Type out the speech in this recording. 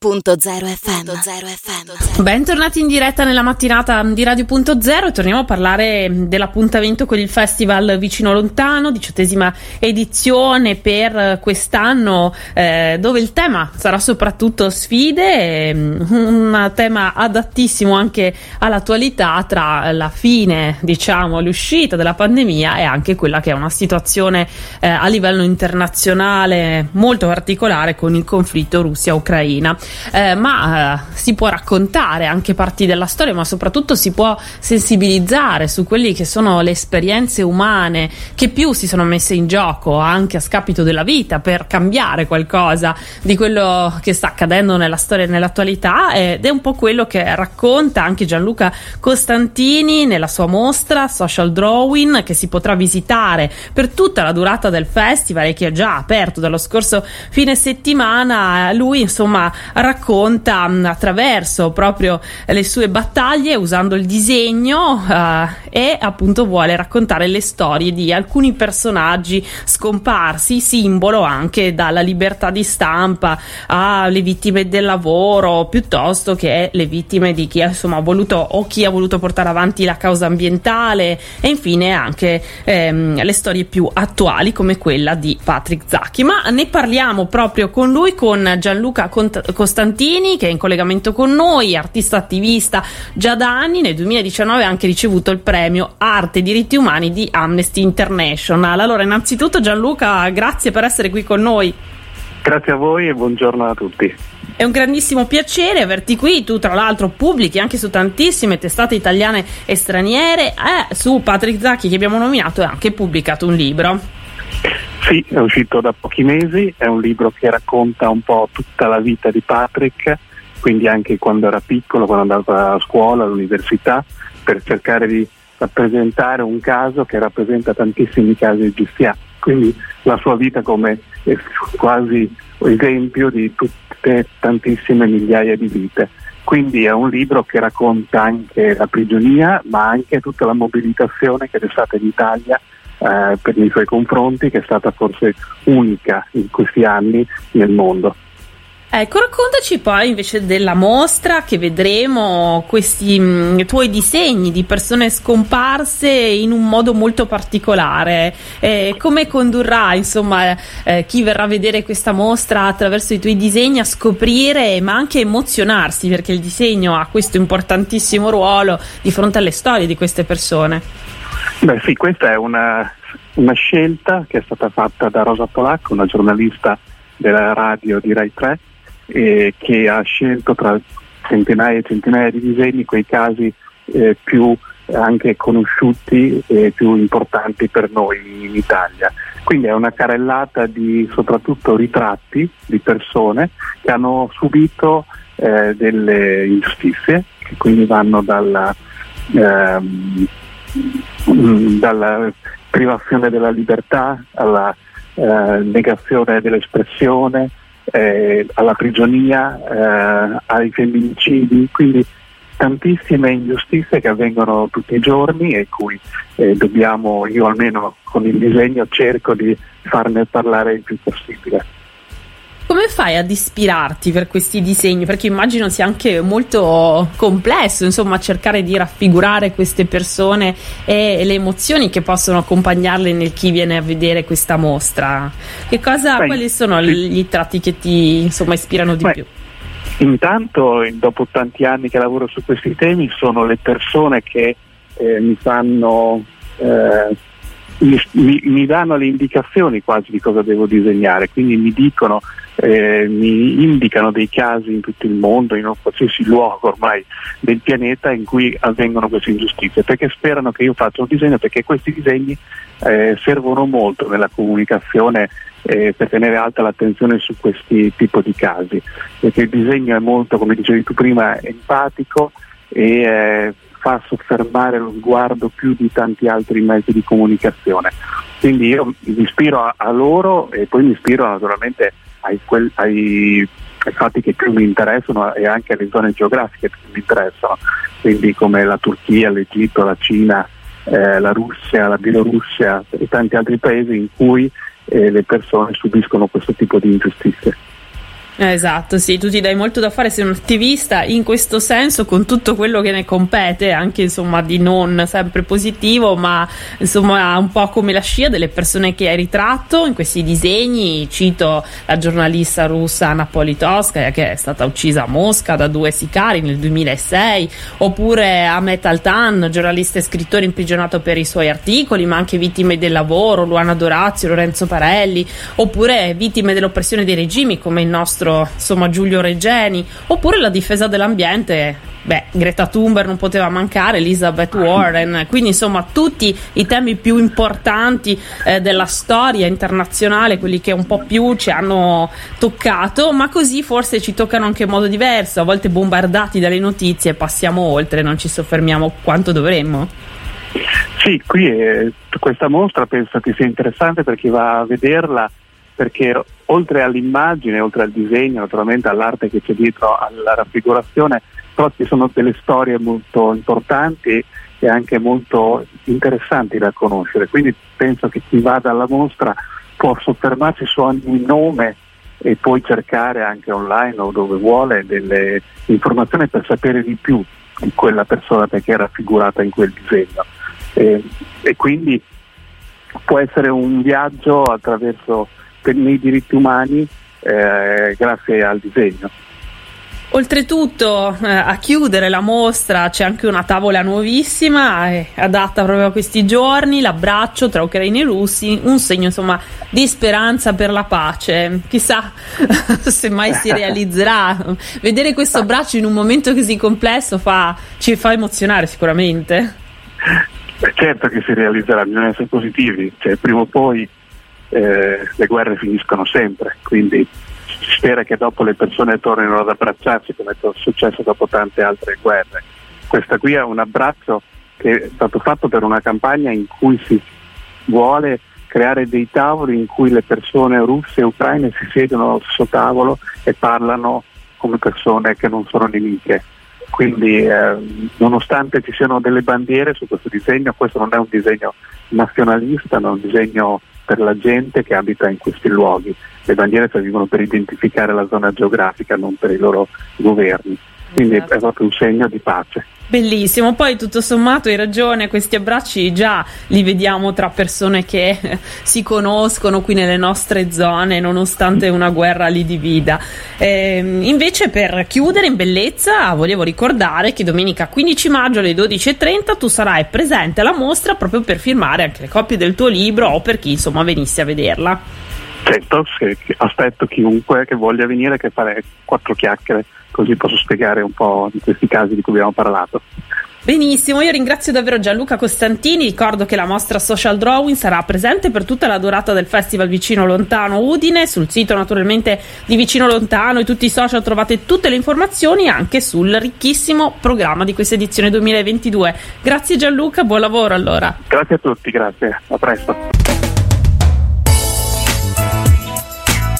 Radio.0 FM. FM. Bentornati in diretta nella mattinata di Radio.0 e torniamo a parlare dell'appuntamento con il Festival Vicino Lontano, diciottesima edizione per quest'anno eh, dove il tema sarà soprattutto sfide, un tema adattissimo anche all'attualità tra la fine, diciamo, l'uscita della pandemia e anche quella che è una situazione eh, a livello internazionale molto particolare con il conflitto Russia-Ucraina eh, ma eh, si può raccontare anche parti della storia, ma soprattutto si può sensibilizzare su quelle che sono le esperienze umane che più si sono messe in gioco anche a scapito della vita per cambiare qualcosa di quello che sta accadendo nella storia e nell'attualità ed è un po' quello che racconta anche Gianluca Costantini nella sua mostra Social Drawing che si potrà visitare per tutta la durata del festival e che è già aperto dallo scorso fine settimana. Lui insomma racconta mm, attraverso proprio le sue battaglie usando il disegno uh, e appunto vuole raccontare le storie di alcuni personaggi scomparsi, simbolo anche dalla libertà di stampa alle vittime del lavoro piuttosto che le vittime di chi insomma ha voluto o chi ha voluto portare avanti la causa ambientale e infine anche ehm, le storie più attuali come quella di Patrick Zacchi ma ne parliamo proprio con lui con Gianluca Cont- Costantini che è in collegamento con noi, artista attivista già da anni, nel 2019 ha anche ricevuto il premio Arte e diritti umani di Amnesty International. Allora innanzitutto Gianluca, grazie per essere qui con noi. Grazie a voi e buongiorno a tutti. È un grandissimo piacere averti qui, tu tra l'altro pubblichi anche su tantissime testate italiane e straniere, eh, su Patrick Zacchi che abbiamo nominato e anche pubblicato un libro. Sì, è uscito da pochi mesi, è un libro che racconta un po' tutta la vita di Patrick, quindi anche quando era piccolo, quando andava a scuola, all'università, per cercare di rappresentare un caso che rappresenta tantissimi casi egiziani. Quindi la sua vita come quasi esempio di tutte tantissime migliaia di vite. Quindi è un libro che racconta anche la prigionia, ma anche tutta la mobilitazione che c'è stata in Italia eh, per i suoi confronti, che è stata forse unica in questi anni nel mondo. Ecco, raccontaci poi invece della mostra che vedremo questi mh, mm, tuoi disegni di persone scomparse in un modo molto particolare. Eh, come condurrà insomma eh, chi verrà a vedere questa mostra attraverso i tuoi disegni a scoprire ma anche emozionarsi perché il disegno ha questo importantissimo ruolo di fronte alle storie di queste persone? Beh sì, questa è una, una scelta che è stata fatta da Rosa Polacco, una giornalista della radio di Rai 3, eh, che ha scelto tra centinaia e centinaia di disegni quei casi eh, più anche conosciuti e più importanti per noi in Italia. Quindi è una carrellata di soprattutto ritratti di persone che hanno subito eh, delle ingiustizie, che quindi vanno dalla ehm, Mm, dalla privazione della libertà alla eh, negazione dell'espressione, eh, alla prigionia, eh, ai femminicidi, quindi tantissime ingiustizie che avvengono tutti i giorni e cui eh, dobbiamo, io almeno con il disegno cerco di farne parlare il più possibile. Come fai ad ispirarti per questi disegni? Perché immagino sia anche molto complesso, insomma, cercare di raffigurare queste persone e le emozioni che possono accompagnarle nel chi viene a vedere questa mostra. Che cosa, Beh, quali sono sì. gli tratti che ti insomma, ispirano di Beh, più? Intanto, dopo tanti anni che lavoro su questi temi, sono le persone che eh, mi fanno eh, mi, mi, mi, danno le indicazioni quasi di cosa devo disegnare, quindi mi dicono, eh, mi indicano dei casi in tutto il mondo, in qualsiasi luogo ormai del pianeta in cui avvengono queste ingiustizie, perché sperano che io faccia un disegno, perché questi disegni eh, servono molto nella comunicazione eh, per tenere alta l'attenzione su questi tipi di casi, perché il disegno è molto, come dicevi tu prima, empatico e eh, fa soffermare lo sguardo più di tanti altri mezzi di comunicazione. Quindi io mi ispiro a, a loro e poi mi ispiro naturalmente ai, quel, ai, fatti che più mi interessano e anche alle zone geografiche che mi interessano, quindi come la Turchia, l'Egitto, la Cina, eh, la Russia, la Bielorussia e tanti altri paesi in cui eh, le persone subiscono questo tipo di ingiustizie. Esatto, sì, tu ti dai molto da fare, sei un attivista in questo senso con tutto quello che ne compete, anche insomma di non sempre positivo, ma insomma un po' come la scia delle persone che hai ritratto in questi disegni. Cito la giornalista russa Anna Politkovskaya che è stata uccisa a Mosca da due sicari nel 2006, oppure Ahmet Altan, giornalista e scrittore imprigionato per i suoi articoli, ma anche vittime del lavoro, Luana Dorazio, Lorenzo Parelli, oppure vittime dell'oppressione dei regimi come il nostro nostro insomma, Giulio Regeni, oppure la difesa dell'ambiente. Beh, Greta Thunberg non poteva mancare, Elizabeth Warren, quindi insomma tutti i temi più importanti eh, della storia internazionale, quelli che un po' più ci hanno toccato, ma così forse ci toccano anche in modo diverso, a volte bombardati dalle notizie passiamo oltre, non ci soffermiamo quanto dovremmo. Sì, qui è, questa mostra penso che sia interessante per chi va a vederla perché oltre all'immagine, oltre al disegno, naturalmente all'arte che c'è dietro alla raffigurazione, però ci sono delle storie molto importanti e anche molto interessanti da conoscere. Quindi penso che chi vada alla mostra può soffermarsi su ogni nome e poi cercare anche online o dove vuole delle informazioni per sapere di più di quella persona che è raffigurata in quel disegno. E, e quindi può essere un viaggio attraverso nei diritti umani eh, grazie al disegno. Oltretutto eh, a chiudere la mostra c'è anche una tavola nuovissima, eh, adatta proprio a questi giorni, l'abbraccio tra ucraini e russi, un segno insomma di speranza per la pace. Chissà se mai si realizzerà. Vedere questo abbraccio in un momento così complesso fa, ci fa emozionare sicuramente. Beh, certo che si realizzerà, bisogna essere positivi, cioè, prima o poi eh, le guerre finiscono sempre, quindi si spera che dopo le persone tornino ad abbracciarsi come è successo dopo tante altre guerre. Questa qui è un abbraccio che è stato fatto per una campagna in cui si vuole creare dei tavoli in cui le persone russe e ucraine si siedono allo stesso tavolo e parlano come persone che non sono nemiche. Quindi eh, nonostante ci siano delle bandiere su questo disegno, questo non è un disegno nazionalista, è un disegno per la gente che abita in questi luoghi. Le bandiere servivano per identificare la zona geografica, non per i loro governi. Quindi esatto. è proprio un segno di pace. Bellissimo, poi tutto sommato hai ragione, questi abbracci già li vediamo tra persone che si conoscono qui nelle nostre zone nonostante una guerra li divida. Eh, invece per chiudere in bellezza volevo ricordare che domenica 15 maggio alle 12.30 tu sarai presente alla mostra proprio per firmare anche le copie del tuo libro o per chi insomma venisse a vederla. Certo, aspetto chiunque che voglia venire che fare quattro chiacchiere così posso spiegare un po' di questi casi di cui abbiamo parlato. Benissimo, io ringrazio davvero Gianluca Costantini, ricordo che la mostra Social Drawing sarà presente per tutta la durata del Festival Vicino Lontano Udine, sul sito naturalmente di Vicino Lontano e tutti i social trovate tutte le informazioni anche sul ricchissimo programma di questa edizione 2022. Grazie Gianluca, buon lavoro allora. Grazie a tutti, grazie, a presto.